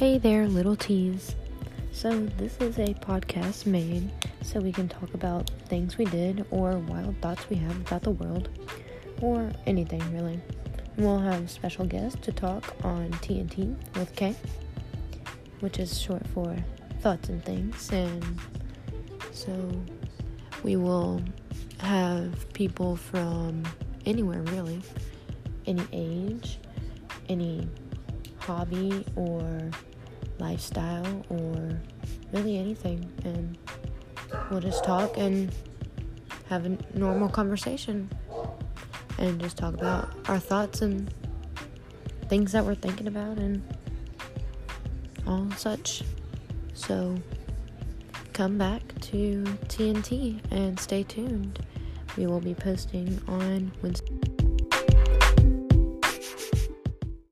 Hey there, little teas. So, this is a podcast made so we can talk about things we did or wild thoughts we have about the world or anything really. We'll have special guests to talk on TNT with K, which is short for thoughts and things. And so, we will have people from anywhere really, any age, any hobby or lifestyle or really anything. And we'll just talk and have a normal conversation and just talk about our thoughts and things that we're thinking about and all such. So come back to TNT and stay tuned. We will be posting on Wednesday.